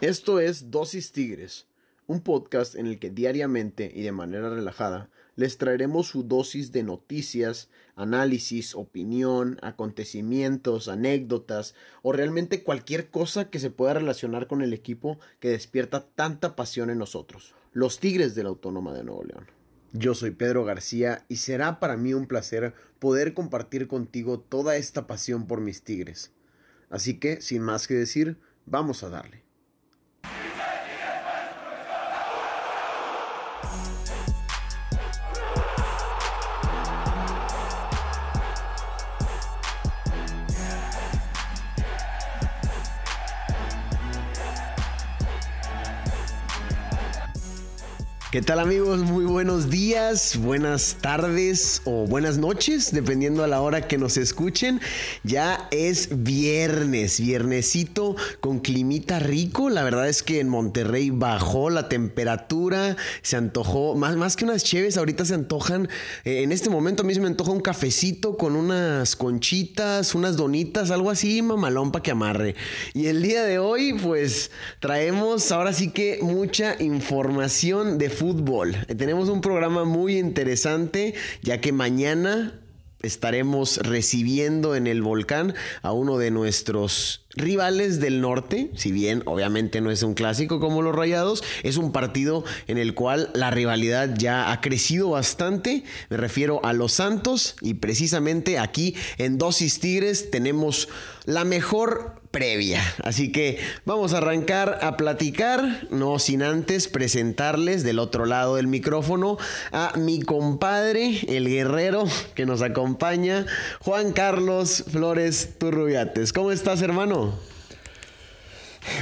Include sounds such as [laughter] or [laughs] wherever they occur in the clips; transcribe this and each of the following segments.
Esto es Dosis Tigres, un podcast en el que diariamente y de manera relajada les traeremos su dosis de noticias, análisis, opinión, acontecimientos, anécdotas o realmente cualquier cosa que se pueda relacionar con el equipo que despierta tanta pasión en nosotros, los Tigres de la Autónoma de Nuevo León. Yo soy Pedro García y será para mí un placer poder compartir contigo toda esta pasión por mis Tigres. Así que, sin más que decir, vamos a darle. ¿Qué tal amigos? Muy buenos días, buenas tardes o buenas noches, dependiendo a la hora que nos escuchen. Ya es viernes, viernesito con climita rico. La verdad es que en Monterrey bajó la temperatura, se antojó, más, más que unas cheves, ahorita se antojan, eh, en este momento a mí se me antoja un cafecito con unas conchitas, unas donitas, algo así, mamalón para que amarre. Y el día de hoy pues traemos ahora sí que mucha información de fútbol. Tenemos un programa muy interesante, ya que mañana estaremos recibiendo en el volcán a uno de nuestros rivales del norte, si bien obviamente no es un clásico como los Rayados, es un partido en el cual la rivalidad ya ha crecido bastante, me refiero a los Santos y precisamente aquí en Dosis Tigres tenemos la mejor previa. Así que vamos a arrancar a platicar, no sin antes presentarles del otro lado del micrófono a mi compadre, el guerrero que nos acompaña, Juan Carlos Flores Turrubiates. ¿Cómo estás, hermano? Paulo.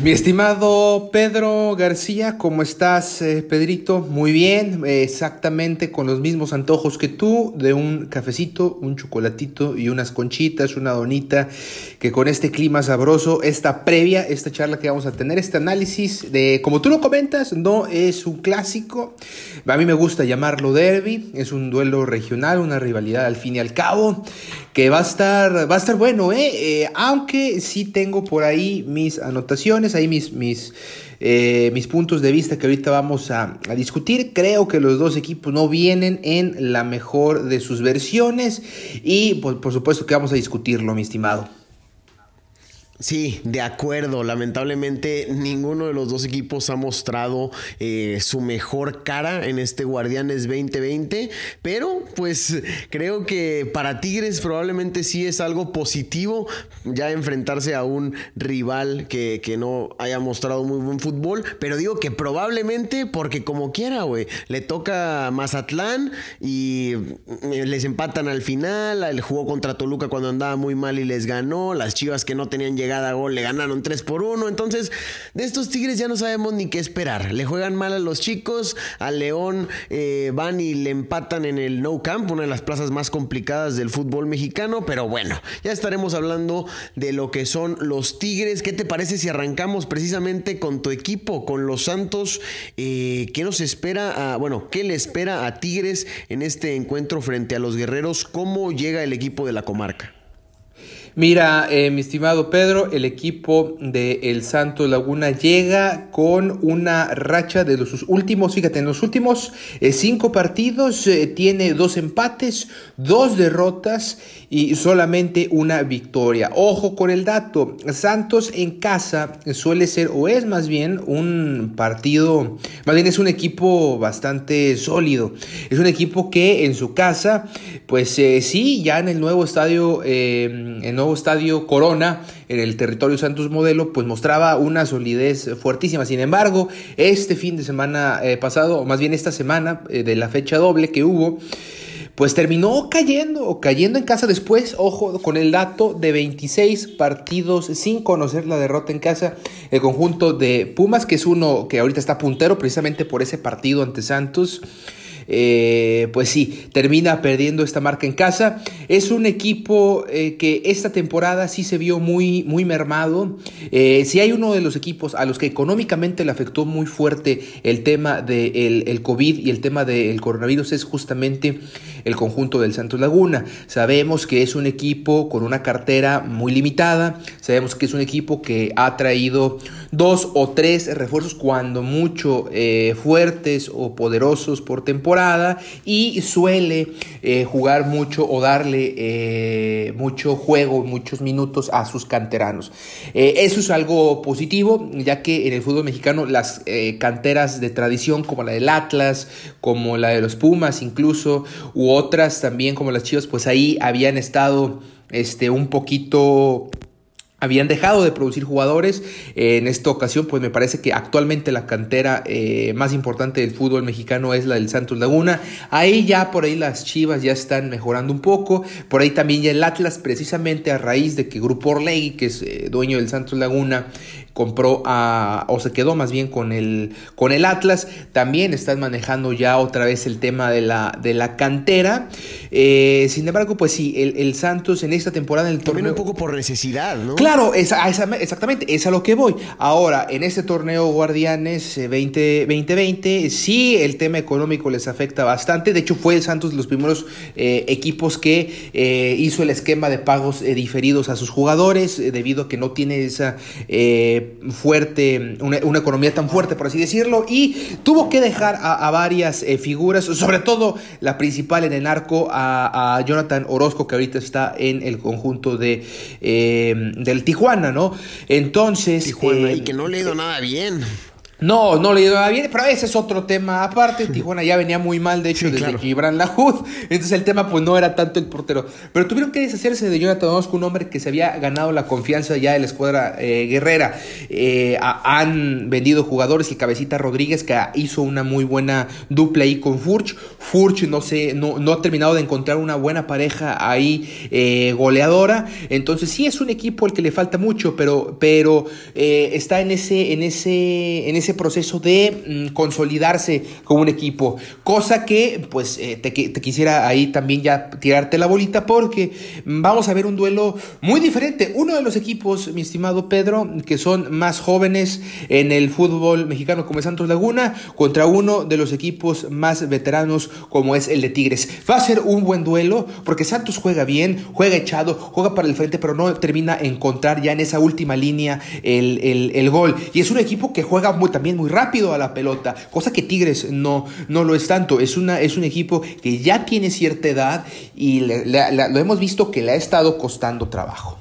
Mi estimado Pedro García, ¿cómo estás, eh, Pedrito? Muy bien, exactamente con los mismos antojos que tú, de un cafecito, un chocolatito y unas conchitas, una donita, que con este clima sabroso, esta previa, esta charla que vamos a tener, este análisis de, como tú lo comentas, no es un clásico, a mí me gusta llamarlo derby, es un duelo regional, una rivalidad al fin y al cabo, que va a estar, va a estar bueno, ¿eh? ¿eh? aunque sí tengo por ahí mis anotaciones, ahí mis, mis, eh, mis puntos de vista que ahorita vamos a, a, discutir. Creo que los dos equipos no vienen en la mejor de sus versiones y pues, por supuesto que vamos a discutirlo, mi estimado. Sí, de acuerdo. Lamentablemente ninguno de los dos equipos ha mostrado eh, su mejor cara en este Guardianes 2020, pero pues creo que para Tigres probablemente sí es algo positivo ya enfrentarse a un rival que, que no haya mostrado muy buen fútbol, pero digo que probablemente porque como quiera, güey, le toca Mazatlán y eh, les empatan al final, el jugó contra Toluca cuando andaba muy mal y les ganó, las Chivas que no tenían llegada a gol le ganaron 3 por 1. Entonces, de estos Tigres ya no sabemos ni qué esperar. Le juegan mal a los chicos, a León eh, van y le empatan en el No Camp, una de las plazas más complicadas del fútbol mexicano. Pero bueno, ya estaremos hablando de lo que son los Tigres. ¿Qué te parece si arrancamos precisamente con tu equipo, con los Santos? Eh, ¿Qué nos espera? A, bueno, ¿qué le espera a Tigres en este encuentro frente a los guerreros? ¿Cómo llega el equipo de la comarca? Mira, eh, mi estimado Pedro, el equipo de El Santo Laguna llega con una racha de los últimos, fíjate, en los últimos eh, cinco partidos eh, tiene dos empates, dos derrotas y solamente una victoria. Ojo con el dato, Santos en casa suele ser o es más bien un partido, más bien es un equipo bastante sólido. Es un equipo que en su casa, pues sí, ya en el nuevo estadio, en estadio Corona en el territorio Santos Modelo, pues mostraba una solidez fuertísima. Sin embargo, este fin de semana eh, pasado, o más bien esta semana eh, de la fecha doble que hubo, pues terminó cayendo cayendo en casa después, ojo, con el dato de 26 partidos sin conocer la derrota en casa, el conjunto de Pumas, que es uno que ahorita está puntero precisamente por ese partido ante Santos. Eh, pues sí, termina perdiendo esta marca en casa. Es un equipo eh, que esta temporada sí se vio muy, muy mermado. si hay uno de los equipos a los que económicamente le afectó muy fuerte el tema del el COVID y el tema del coronavirus es justamente el conjunto del Santos Laguna. Sabemos que es un equipo con una cartera muy limitada, sabemos que es un equipo que ha traído dos o tres refuerzos cuando mucho eh, fuertes o poderosos por temporada y suele eh, jugar mucho o darle eh, mucho juego, muchos minutos a sus canteranos. eso es algo positivo, ya que en el fútbol mexicano las canteras de tradición como la del Atlas, como la de los Pumas incluso, u otras también como las Chivas, pues ahí habían estado este, un poquito habían dejado de producir jugadores. en esta ocasión, pues me parece que actualmente la cantera eh, más importante del fútbol mexicano es la del Santos Laguna. Ahí ya por ahí las Chivas ya están mejorando un poco. Por ahí también ya el Atlas, precisamente a raíz de que Grupo Orlegui, que es eh, dueño del Santos Laguna, compró a, o se quedó más bien con el, con el Atlas. También están manejando ya otra vez el tema de la, de la cantera. Eh, sin embargo, pues sí, el, Santos en esta temporada en el También un poco por necesidad, ¿no? Claro, exactamente, es a lo que voy. Ahora, en este torneo Guardianes 2020, eh, sí, el tema económico les afecta bastante. De hecho, fue el Santos los primeros eh, equipos que hizo el esquema de pagos diferidos a sus jugadores, debido a que no tiene esa fuerte, una, economía tan fuerte, por así decirlo, y tuvo que dejar a, varias eh, figuras, sobre todo la principal en el arco, a, Jonathan Orozco, que ahorita está en el conjunto de eh, del Tijuana, ¿no? Entonces. Tijuana, y eh, que no le ha ido nada bien. No, no le iba bien, pero ese es otro tema aparte. Tijuana ya venía muy mal, de hecho, desde Gibran Lahoud. Entonces el tema, pues no era tanto el portero. Pero tuvieron que deshacerse de Jonathan Orozco, un hombre que se había ganado la confianza ya de la escuadra eh, guerrera. Eh, han vendido jugadores, el Cabecita Rodríguez, que hizo una muy buena dupla ahí con Furch. Furch no, sé, no, no ha terminado de encontrar una buena pareja ahí eh, goleadora. Entonces sí es un equipo al que le falta mucho, pero, pero está en ese, en ese, en ese ese proceso de mm, consolidarse como un equipo. Cosa que, pues, eh, te, quisiera ahí también ya tirarte la bolita porque vamos a ver un duelo muy diferente. Uno de los equipos, mi estimado Pedro, que son más jóvenes en el fútbol mexicano como es Santos Laguna, contra uno de los equipos más veteranos como es el de Tigres. Va a ser un buen duelo porque Santos juega bien, juega echado, juega para el frente, pero no termina encontrar ya en esa última línea el, el, el gol. Y es un equipo que juega muy también muy rápido a la pelota, cosa que Tigres no, no lo es tanto. Es, una, es un equipo que ya tiene cierta edad y lo hemos visto que le ha estado costando trabajo.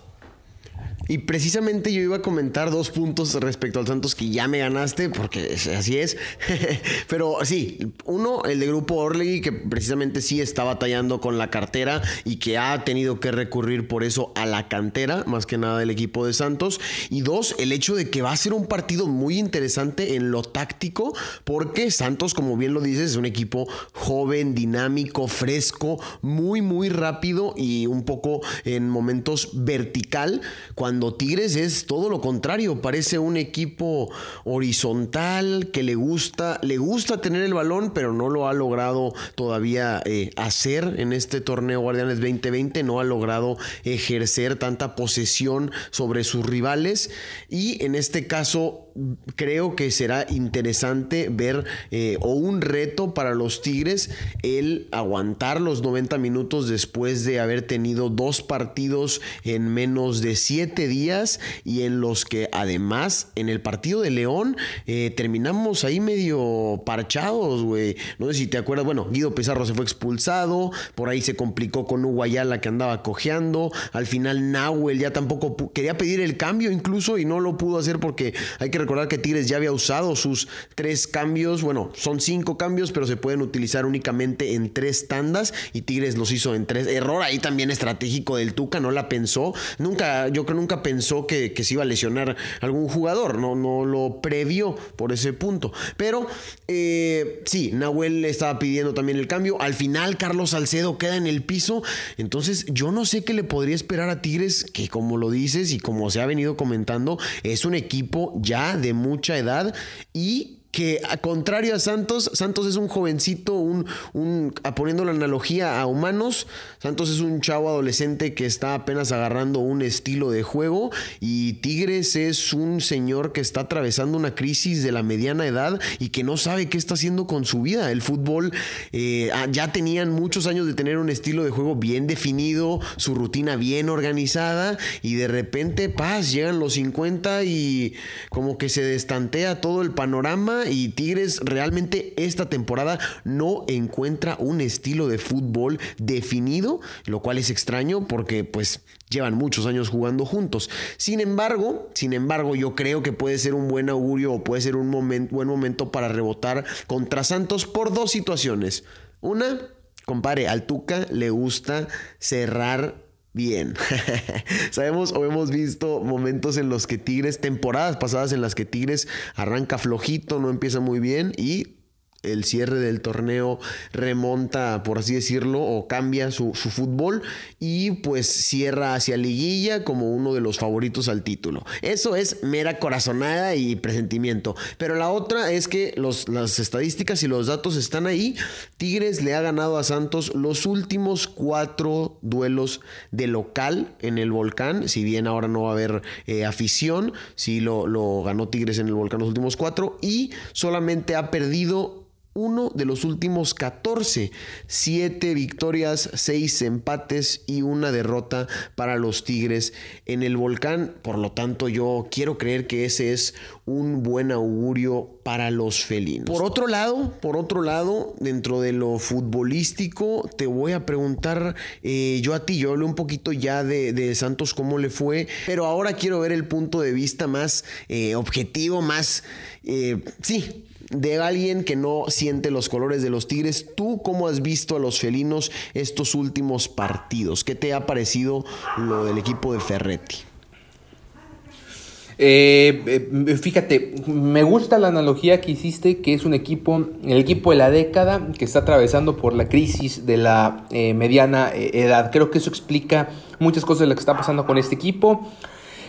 Y precisamente yo iba a comentar dos puntos respecto al Santos que ya me ganaste, porque así es. [laughs] Pero sí, uno, el de Grupo Orlegui, que precisamente sí está batallando con la cartera y que ha tenido que recurrir por eso a la cantera, más que nada el equipo de Santos. Y dos, el hecho de que va a ser un partido muy interesante en lo táctico, porque Santos, como bien lo dices, es un equipo joven, dinámico, fresco, muy, muy rápido y un poco en momentos vertical. Cuando cuando Tigres es todo lo contrario, parece un equipo horizontal que le gusta, le gusta tener el balón, pero no lo ha logrado todavía eh, hacer en este torneo Guardianes 2020, no ha logrado ejercer tanta posesión sobre sus rivales. Y en este caso creo que será interesante ver eh, o un reto para los Tigres el aguantar los 90 minutos después de haber tenido dos partidos en menos de días y en los que además en el partido de León eh, terminamos ahí medio parchados, güey. No sé si te acuerdas, bueno, Guido Pizarro se fue expulsado, por ahí se complicó con Uguayala que andaba cojeando, al final Nahuel ya tampoco quería pedir el cambio incluso y no lo pudo hacer porque hay que recordar que Tigres ya había usado sus tres cambios, bueno, son cinco cambios, pero se pueden utilizar únicamente en tres tandas y Tigres los hizo en tres. Error ahí también estratégico del Tuca, no la pensó. Nunca, yo creo nunca pensó que, se iba a lesionar algún jugador, no, no lo previó por ese punto. Pero eh, sí, Nahuel le estaba pidiendo también el cambio. Al final, Carlos Salcedo queda en el piso. Entonces, yo no sé qué le podría esperar a Tigres, que como lo dices y como se ha venido comentando, es un equipo ya de mucha edad y que a contrario a Santos, Santos es un jovencito, un, un, poniendo la analogía a humanos, Santos es un chavo adolescente que está apenas agarrando un estilo de juego y Tigres es un señor que está atravesando una crisis de la mediana edad y que no sabe qué está haciendo con su vida. El fútbol eh, ah, ya tenían muchos años de tener un estilo de juego bien definido, su rutina bien organizada y de repente, paz, llegan los 50 y como que se destantea todo el panorama y Tigres realmente esta temporada no encuentra un estilo de fútbol definido, lo cual es extraño porque pues llevan muchos años jugando juntos. Sin embargo, sin embargo, yo creo que puede ser un buen augurio o puede ser un buen momento para rebotar contra Santos por dos situaciones. Una, compare, al Tuca le gusta cerrar bien. [laughs] Sabemos o hemos visto momentos en los que Tigres, temporadas pasadas en las que Tigres arranca flojito, no empieza muy bien y el cierre del torneo remonta, por así decirlo, o cambia su, fútbol y pues cierra hacia liguilla como uno de los favoritos al título. Eso es mera corazonada y presentimiento. Pero la otra es que los, las estadísticas y los datos están ahí. Tigres le ha ganado a Santos los últimos cuatro duelos de local en el volcán. Si bien ahora no va a haber eh, afición, sí lo, lo ganó Tigres en el volcán los últimos cuatro y solamente ha perdido uno de los últimos 14. Siete victorias, seis empates y una derrota para los Tigres en el volcán. Por lo tanto, yo quiero creer que ese es un buen augurio para los felinos. Por otro lado, por otro lado, dentro de lo futbolístico, te voy a preguntar eh, yo a ti, yo hablé un poquito ya de, Santos, cómo le fue, pero ahora quiero ver el punto de vista más eh, objetivo, más, eh, sí, de alguien que no siente los colores de los Tigres. ¿Tú cómo has visto a los felinos estos últimos partidos? ¿Qué te ha parecido lo del equipo de Ferretti? Eh, eh, fíjate, me gusta la analogía que hiciste, que es un equipo, el equipo de la década que está atravesando por la crisis de la eh, mediana edad. Creo que eso explica muchas cosas de lo que está pasando con este equipo.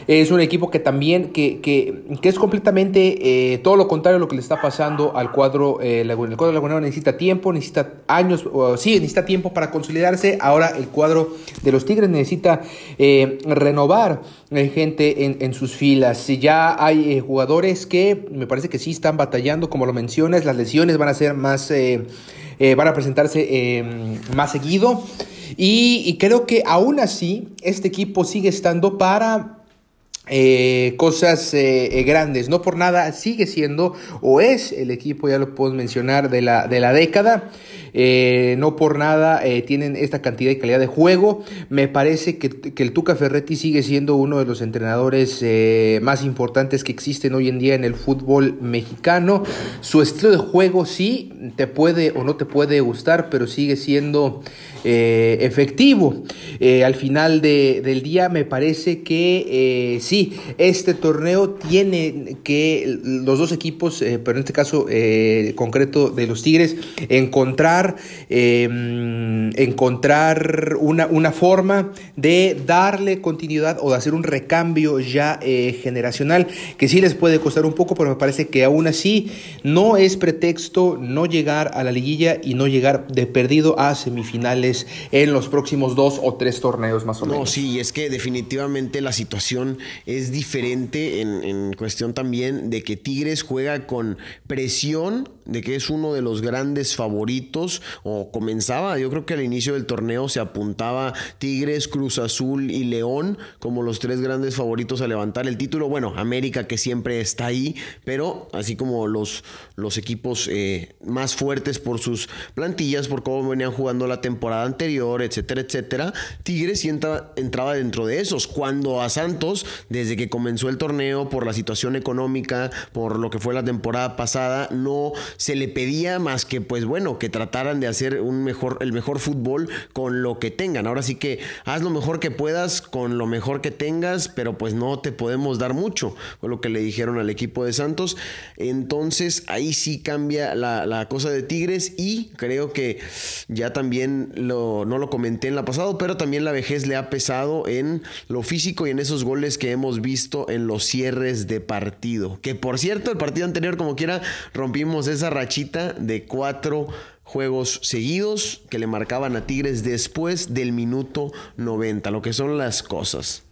Es un equipo que también, que, que, que es completamente eh, todo lo contrario a lo que le está pasando al cuadro eh, El cuadro lagunero necesita tiempo, necesita años, sí, necesita tiempo para consolidarse. Ahora el cuadro de los Tigres necesita eh, renovar gente en, en, sus filas. Ya hay jugadores que me parece que sí están batallando, como lo mencionas, las lesiones van a ser más, van a presentarse más seguido. Y, y creo que aún así este equipo sigue estando para eh, cosas eh, eh, grandes. No por nada sigue siendo o es el equipo, ya lo puedo mencionar, de la, de la década. no por nada tienen esta cantidad y calidad de juego. Me parece que, que, el Tuca Ferretti sigue siendo uno de los entrenadores más importantes que existen hoy en día en el fútbol mexicano. Su estilo de juego sí te puede o no te puede gustar, pero sigue siendo efectivo. al final de, del día me parece que sí sí, este torneo tiene que los dos equipos, eh, pero en este caso eh, concreto de los Tigres, encontrar, em, encontrar una, una, forma de darle continuidad o de hacer un recambio ya eh, generacional, que sí les puede costar un poco, pero me parece que aún así no es pretexto no llegar a la liguilla y no llegar de perdido a semifinales en los próximos dos o tres torneos más o menos. No, sí, es que definitivamente la situación es diferente en, cuestión también de que Tigres juega con presión, de que es uno de los grandes favoritos, o comenzaba, yo creo que al inicio del torneo se apuntaba Tigres, Cruz Azul y León como los tres grandes favoritos a levantar el título. Bueno, América que siempre está ahí, pero así como los, los equipos eh, más fuertes por sus plantillas, por cómo venían jugando la temporada anterior, etcétera, etcétera, Tigres entraba dentro de esos. Cuando a Santos desde que comenzó el torneo, por la situación económica, por lo que fue la temporada pasada, no se le pedía más que, pues bueno, que trataran de hacer un mejor, el mejor fútbol con lo que tengan. Ahora sí que haz lo mejor que puedas con lo mejor que tengas, pero pues no te podemos dar mucho, fue lo que le dijeron al equipo de Santos. Entonces ahí sí cambia la, cosa de Tigres y creo que ya también lo, no lo comenté en la pasado, pero también la vejez le ha pesado en lo físico y en esos goles que hemos visto en los cierres de partido. Que por cierto, el partido anterior, como quiera, rompimos esa rachita de cuatro juegos seguidos que le marcaban a Tigres después del minuto 90, lo que son las cosas.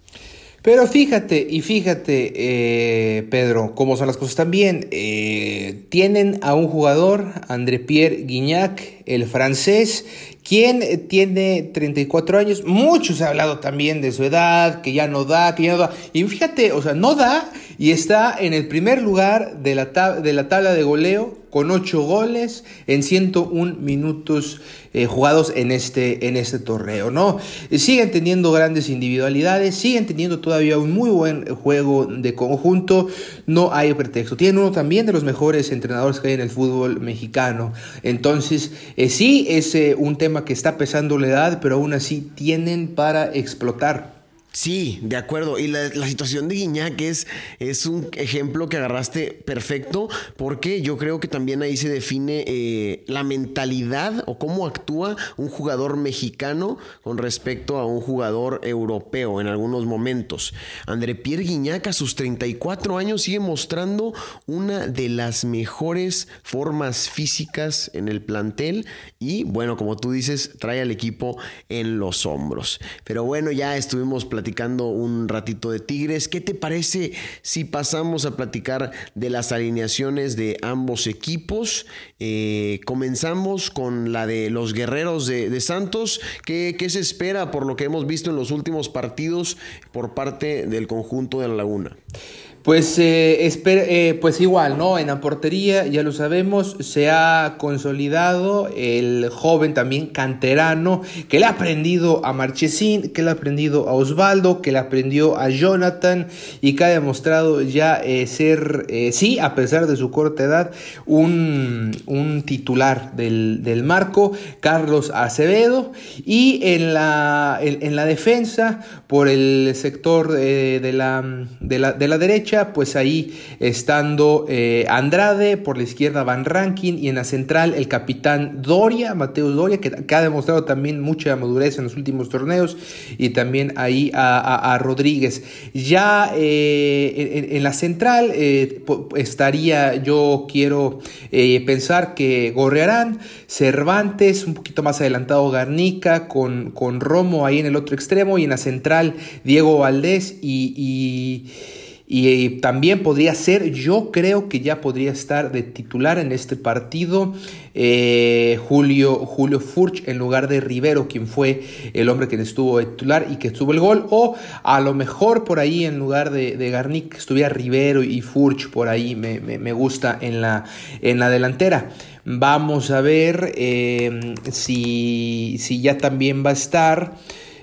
Pero fíjate, y fíjate, eh, Pedro, cómo son las cosas también. Eh, tienen a un jugador, André Pierre Guignac, el francés, quien tiene 34 años. Muchos ha hablado también de su edad, que ya no da, que ya no da. Y fíjate, o sea, no da y está en el primer lugar de la, de la tabla de goleo con 8 goles en 101 minutos eh, jugados en este, en este torneo, ¿no? Eh, siguen teniendo grandes individualidades, siguen teniendo todavía un muy buen juego de conjunto, no hay pretexto. Tienen uno también de los mejores entrenadores que hay en el fútbol mexicano. Entonces, eh, sí es un tema que está pesando la edad, pero aún así tienen para explotar. Sí, de acuerdo. Y la, situación de Guiñac es, es, un ejemplo que agarraste perfecto porque yo creo que también ahí se define eh, la mentalidad o cómo actúa un jugador mexicano con respecto a un jugador europeo en algunos momentos. André Pierre Guiñac a sus 34 años sigue mostrando una de las mejores formas físicas en el plantel y bueno, como tú dices, trae al equipo en los hombros. Pero bueno, ya estuvimos platicando platicando un ratito de Tigres. ¿Qué te parece si pasamos a platicar de las alineaciones de ambos equipos? Eh, comenzamos con la de los guerreros de, Santos. ¿Qué, ¿Qué se espera por lo que hemos visto en los últimos partidos por parte del conjunto de la Laguna? Pues, eh, eh, pues igual, ¿no? En la portería, ya lo sabemos, se ha consolidado el joven también canterano, que le ha aprendido a Marchesín, que le ha aprendido a Osvaldo, que le aprendió a Jonathan y que ha demostrado ya eh, ser, eh, sí, a pesar de su corta edad, un, un titular del, del, marco, Carlos Acevedo. Y en la, en, la defensa, por el sector de, la, de, la, de la derecha, pues ahí estando eh, Andrade, por la izquierda Van Rankin y en la central el capitán Doria, Mateo Doria, que, ha demostrado también mucha madurez en los últimos torneos, y también ahí a, Rodríguez. Ya eh, en, la central eh, estaría, yo quiero pensar que Gorrearán, Cervantes, un poquito más adelantado Garnica, con, con Romo ahí en el otro extremo, y en la central Diego Valdés y y también podría ser, yo creo que ya podría estar de titular en este partido eh, Julio, Julio Furch en lugar de Rivero, quien fue el hombre que estuvo de titular y que estuvo el gol. O a lo mejor por ahí en lugar de, de Garnick estuviera Rivero y Furch por ahí me, gusta en la, en la delantera. Vamos a ver eh, si, si ya también va a estar.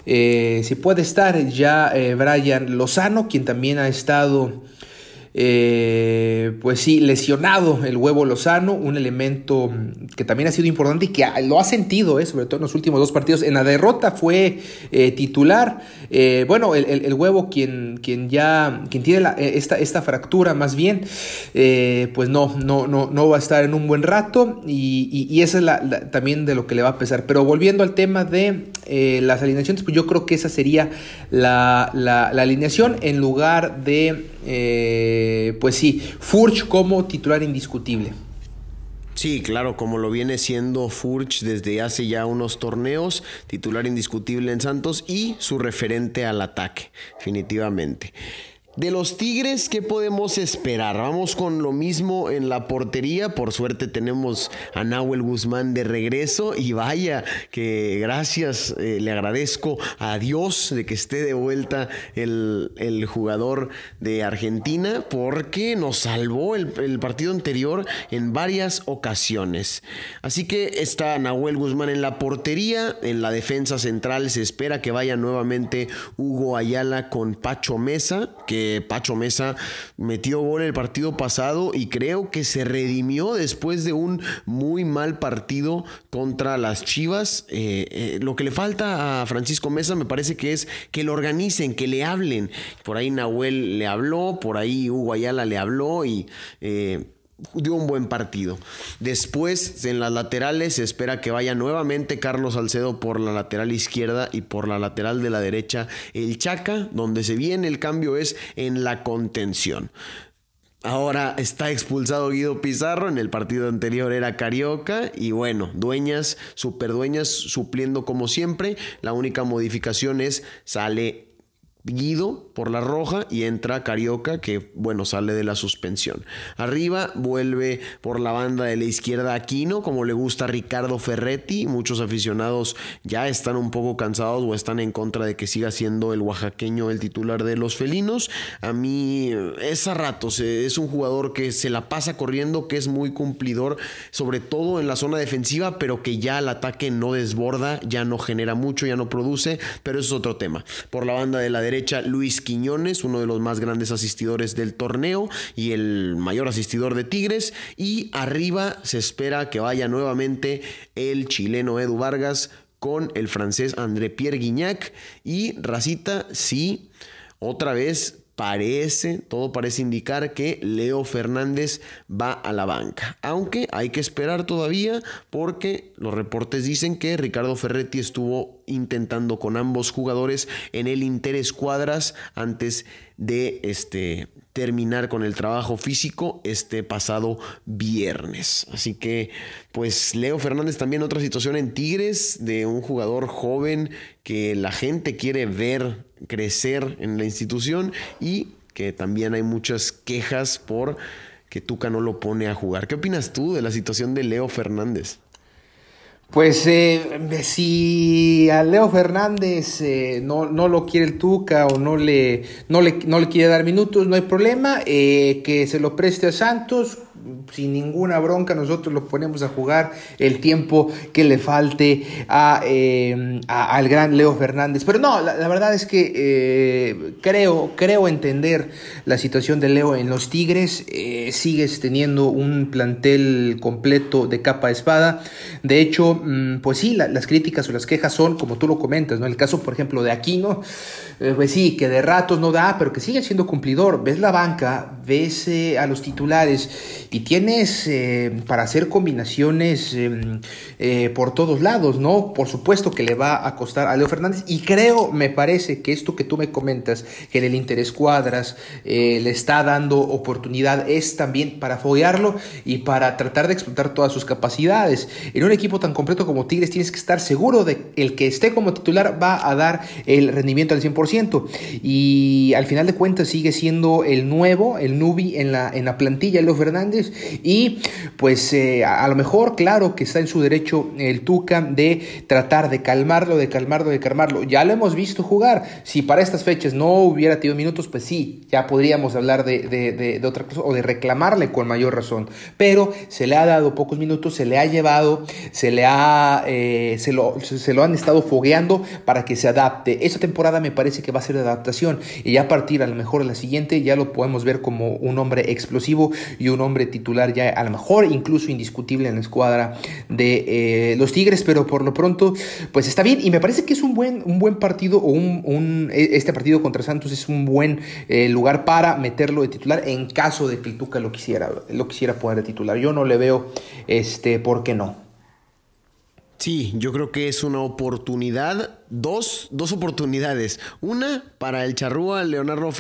Eh, si puede estar ya eh, Brian Lozano, quien también ha estado eh, pues sí, lesionado el huevo Lozano, un elemento que también ha sido importante y que lo ha sentido, eh, sobre todo en los últimos dos partidos. En la derrota fue eh, titular. bueno, el, huevo, quien, quien ya quien tiene esta, esta fractura más bien, pues no, no, no, no va a estar en un buen rato y, y, eso es la, también de lo que le va a pesar. Pero volviendo al tema de las alineaciones, pues yo creo que esa sería la, la alineación en lugar de eh, pues sí, Furch como titular indiscutible. Sí, claro, como lo viene siendo Furch desde hace ya unos torneos, titular indiscutible en Santos y su referente al ataque, definitivamente. De los Tigres, ¿qué podemos esperar? Vamos con lo mismo en la portería. Por suerte tenemos a Nahuel Guzmán de regreso y vaya que gracias, eh, le agradezco a Dios de que esté de vuelta el, jugador de Argentina porque nos salvó el, el, partido anterior en varias ocasiones. Así que está Nahuel Guzmán en la portería, en la defensa central se espera que vaya nuevamente Hugo Ayala con Pacho Mesa, que Pacho Mesa metió gol el partido pasado y creo que se redimió después de un muy mal partido contra las Chivas. Eh, eh, lo que le falta a Francisco Mesa me parece que es que lo organicen, que le hablen. Por ahí Nahuel le habló, por ahí Hugo Ayala le habló y... Eh, dio un buen partido. Después, en las laterales, se espera que vaya nuevamente Carlos Salcedo por la lateral izquierda y por la lateral de la derecha el Chaca. Donde se viene el cambio es en la contención. Ahora está expulsado Guido Pizarro, en el partido anterior era Carioca y bueno, dueñas, superdueñas supliendo como siempre. La única modificación es sale Guido por la roja y entra Carioca que bueno sale de la suspensión. Arriba vuelve por la banda de la izquierda Aquino como le gusta Ricardo Ferretti. Muchos aficionados ya están un poco cansados o están en contra de que siga siendo el oaxaqueño el titular de los felinos. A mí es a ratos, es un jugador que se la pasa corriendo, que es muy cumplidor, sobre todo en la zona defensiva, pero que ya el ataque no desborda, ya no genera mucho, ya no produce, pero eso es otro tema. Por la banda de la derecha Luis Quiñones, uno de los más grandes asistidores del torneo y el mayor asistidor de Tigres. Y arriba se espera que vaya nuevamente el chileno Edu Vargas con el francés André Pierre Guignac. Y Racita, sí, otra vez parece, todo parece indicar que Leo Fernández va a la banca. Aunque hay que esperar todavía porque los reportes dicen que Ricardo Ferretti estuvo intentando con ambos jugadores en el Interescuadras antes de este, terminar con el trabajo físico este pasado viernes. Así que, pues Leo Fernández también otra situación en Tigres de un jugador joven que la gente quiere ver crecer en la institución y que también hay muchas quejas por que Tuca no lo pone a jugar. ¿Qué opinas tú de la situación de Leo Fernández? Pues eh, si a Leo Fernández eh, no, no, lo quiere el Tuca o no le, no le, no le quiere dar minutos, no hay problema. Eh, que se lo preste a Santos, sin ninguna bronca, nosotros lo ponemos a jugar el tiempo que le falte a, eh, al gran Leo Fernández. Pero no, la, verdad es que eh, creo, creo entender la situación de Leo en los Tigres. Eh, sigues teniendo un plantel completo de capa de espada. De hecho, mm, pues sí, las críticas o las quejas son, como tú lo comentas, ¿no? El caso, por ejemplo, de Aquino, pues sí, que de ratos no da, pero que sigue siendo cumplidor. Ves la banca, ves a los titulares y tienes eh, para hacer combinaciones em, eh, por todos lados, ¿no? Por supuesto que le va a costar a Leo Fernández y creo, me parece que esto que tú me comentas, que en el interés cuadras eh, le está dando oportunidad, es también para foguearlo y para tratar de explotar todas sus capacidades. En un equipo tan completo como Tigres tienes que estar seguro de que el que esté como titular va a dar el rendimiento al 100% y al final de cuentas sigue siendo el nuevo, el Nubi en la, en la plantilla, Leo Fernández y pues eh, a, lo mejor, claro que está en su derecho el Tuca de tratar de calmarlo, de calmarlo, de calmarlo. Ya lo hemos visto jugar. Si para estas fechas no hubiera tenido minutos, pues sí, ya podríamos hablar de, de, otra cosa o de reclamarle con mayor razón. Pero se le ha dado pocos minutos, se le ha llevado, se le ha, eh, se, lo, se lo han estado fogueando para que se adapte. Esta temporada me parece que va a ser de adaptación y ya a partir a lo mejor de la siguiente ya lo podemos ver como un hombre explosivo y un hombre titular ya a lo mejor incluso indiscutible en la escuadra de eh, los Tigres, pero por lo pronto pues está bien y me parece que es un buen, un buen partido o un, e, este partido contra Santos es un buen eh, lugar para meterlo de titular en caso de que Tuca lo quisiera, lo quisiera poner de titular. Yo no le veo este por qué no. Sí, yo creo que es una oportunidad, dos, dos oportunidades. Una para el charrúa Leonardo,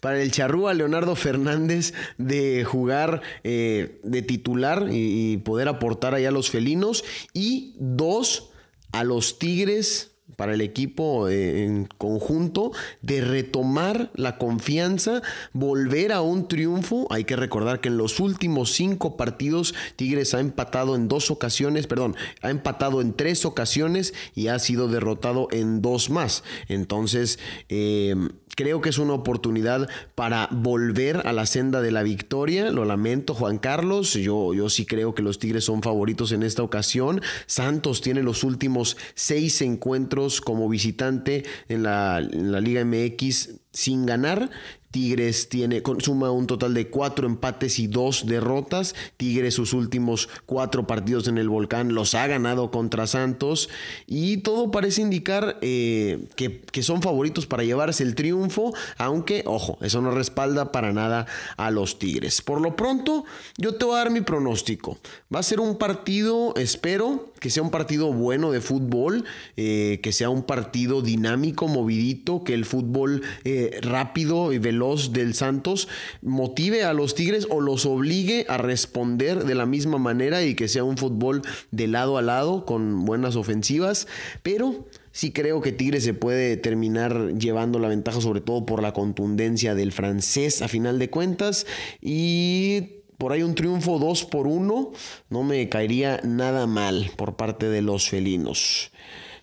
para el charrúa Leonardo Fernández de jugar eh, de titular y, y poder aportar allá a los felinos. Y dos, a los Tigres para el equipo eh, en conjunto de retomar la confianza, volver a un triunfo. Hay que recordar que en los últimos cinco partidos Tigres ha empatado en dos ocasiones, perdón, ha empatado en tres ocasiones y ha sido derrotado en dos más. Entonces, eh, Creo que es una oportunidad para volver a la senda de la victoria. Lo lamento, Juan Carlos. Yo, yo sí creo que los Tigres son favoritos en esta ocasión. Santos tiene los últimos seis encuentros como visitante en la, en la Liga MX sin ganar. Tigres tiene, suma un total de cuatro empates y dos derrotas. Tigres sus últimos cuatro partidos en el volcán los ha ganado contra Santos y todo parece indicar eh, que, que, son favoritos para llevarse el triunfo, aunque, ojo, eso no respalda para nada a los Tigres. Por lo pronto, yo te voy a dar mi pronóstico. Va a ser un partido, espero, que sea un partido bueno de fútbol, eh, que sea un partido dinámico, movidito, que el fútbol eh, rápido y veloz del Santos motive a los Tigres o los obligue a responder de la misma manera y que sea un fútbol de lado a lado con buenas ofensivas, pero sí creo que Tigres se puede terminar llevando la ventaja sobre todo por la contundencia del francés a final de cuentas y por ahí un triunfo 2 por 1 no me caería nada mal por parte de los felinos.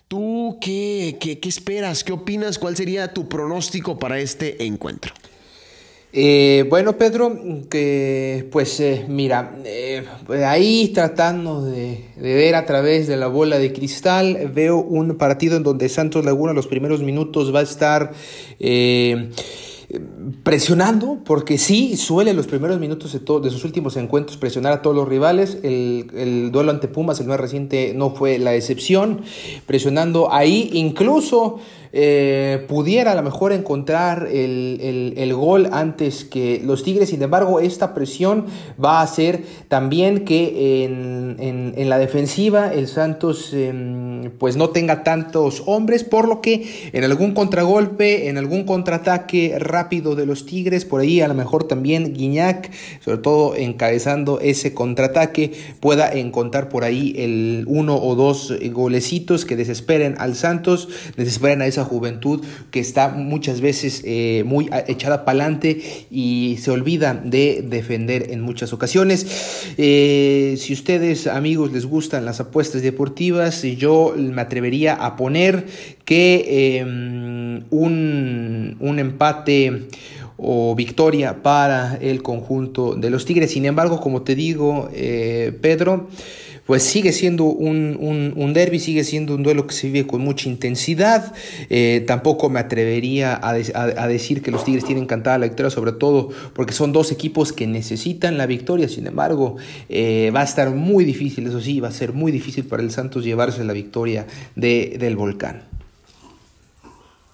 ¿Tú qué, qué, qué esperas? ¿Qué opinas? ¿Cuál sería tu pronóstico para este encuentro? Eh, bueno, Pedro, que pues eh, mira, eh, ahí tratando de, ver a través de la bola de cristal, veo un partido en donde Santos Laguna los primeros minutos va a estar presionando, porque sí suele los primeros minutos de, de, sus últimos encuentros presionar a todos los rivales. El, el, duelo ante Pumas, el más reciente, no fue la excepción, presionando ahí incluso eh, pudiera a lo mejor encontrar el, gol antes que los Tigres. Sin embargo, esta presión va a hacer también que en, la defensiva el Santos em, pues no tenga tantos hombres, por lo que en algún contragolpe, en algún contraataque rápido de los Tigres, por ahí a lo mejor también Guiñac, sobre todo encabezando ese contraataque, pueda encontrar por ahí el uno o dos golecitos que desesperen al Santos, desesperen a esa juventud que está muchas veces eh, muy echada para adelante y se olvida de defender en muchas ocasiones. Eh, si ustedes, amigos, les gustan las apuestas deportivas, yo me atrevería a poner que em, un, un empate o victoria para el conjunto de los Tigres. Sin embargo, como te digo, eh, Pedro, pues sigue siendo un, un, derby, sigue siendo un duelo que se vive con mucha intensidad. Eh, tampoco me atrevería a, decir que los Tigres tienen cantada la victoria, sobre todo porque son dos equipos que necesitan la victoria. Sin embargo, eh, va a estar muy difícil, eso sí, va a ser muy difícil para el Santos llevarse la victoria de, del Volcán.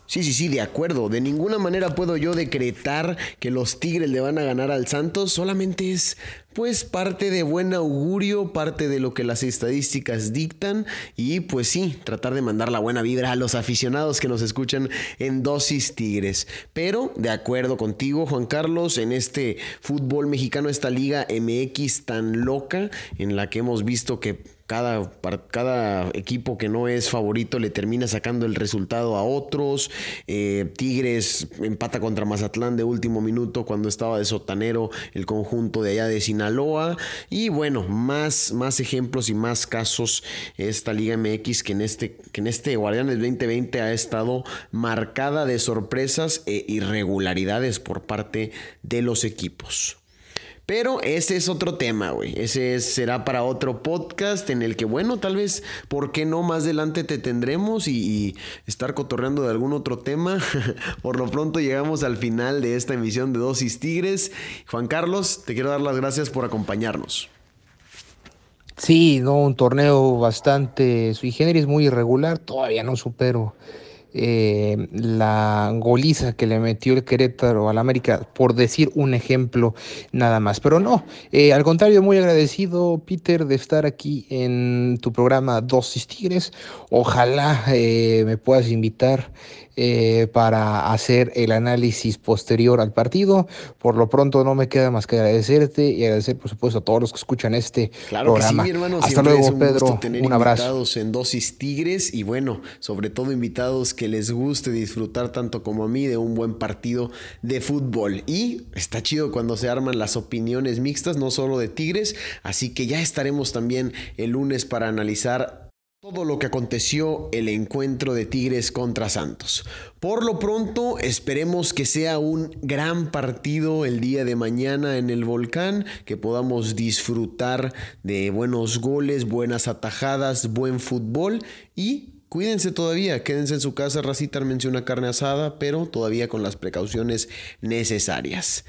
Sí, sí, sí, de acuerdo. De ninguna manera puedo yo decretar que los Tigres le van a ganar al Santos. Solamente es pues parte de buen augurio, parte de lo que las estadísticas dictan y pues sí, tratar de mandar la buena vibra a los aficionados que nos escuchan en dosis Tigres. Pero de acuerdo contigo, Juan Carlos, en este fútbol mexicano, esta liga MX tan loca en la que hemos visto que cada, cada equipo que no es favorito le termina sacando el resultado a otros. Eh, Tigres empata contra Mazatlán de último minuto cuando estaba de sotanero el conjunto de allá de Sinaloa. Y bueno, más, más ejemplos y más casos esta Liga MX que en este, que en este Guardianes 2020 ha estado marcada de sorpresas e irregularidades por parte de los equipos. Pero ese es otro tema, güey. Ese será para otro podcast en el que, bueno, tal vez, ¿por qué no? Más adelante te tendremos y, estar cotorreando de algún otro tema. [laughs] Por lo pronto llegamos al final de esta emisión de Dosis Tigres. Juan Carlos, te quiero dar las gracias por acompañarnos. Sí, no, un torneo bastante sui generis, muy irregular. Todavía no supero eh, la goliza que le metió el Querétaro al América, por decir un ejemplo nada más. Pero no, eh, al contrario, muy agradecido, Peter, de estar aquí en tu programa Dosis Tigres. Ojalá eh, me puedas invitar eh, para hacer el análisis posterior al partido. Por lo pronto no me queda más que agradecerte y agradecer por supuesto a todos los que escuchan este claro programa. Que sí, mi hermano. Hasta luego, Pedro. un abrazo. Invitados en Dosis Tigres y bueno, sobre todo invitados que les guste disfrutar tanto como a mí de un buen partido de fútbol. Y está chido cuando se arman las opiniones mixtas, no solo de Tigres, así que ya estaremos también el lunes para analizar todo lo que aconteció el encuentro de Tigres contra Santos. Por lo pronto, esperemos que sea un gran partido el día de mañana en el volcán, que podamos disfrutar de buenos goles, buenas atajadas, buen fútbol y cuídense todavía, quédense en su casa, racita, una carne asada, pero todavía con las precauciones necesarias.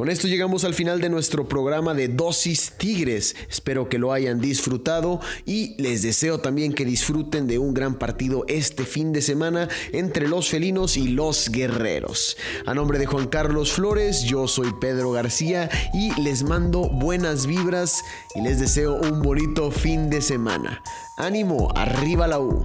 Con esto llegamos al final de nuestro programa de Dosis Tigres. Espero que lo hayan disfrutado y les deseo también que disfruten de un gran partido este fin de semana entre los felinos y los guerreros. A nombre de Juan Carlos Flores, yo soy Pedro García y les mando buenas vibras y les deseo un bonito fin de semana. Ánimo, arriba la U.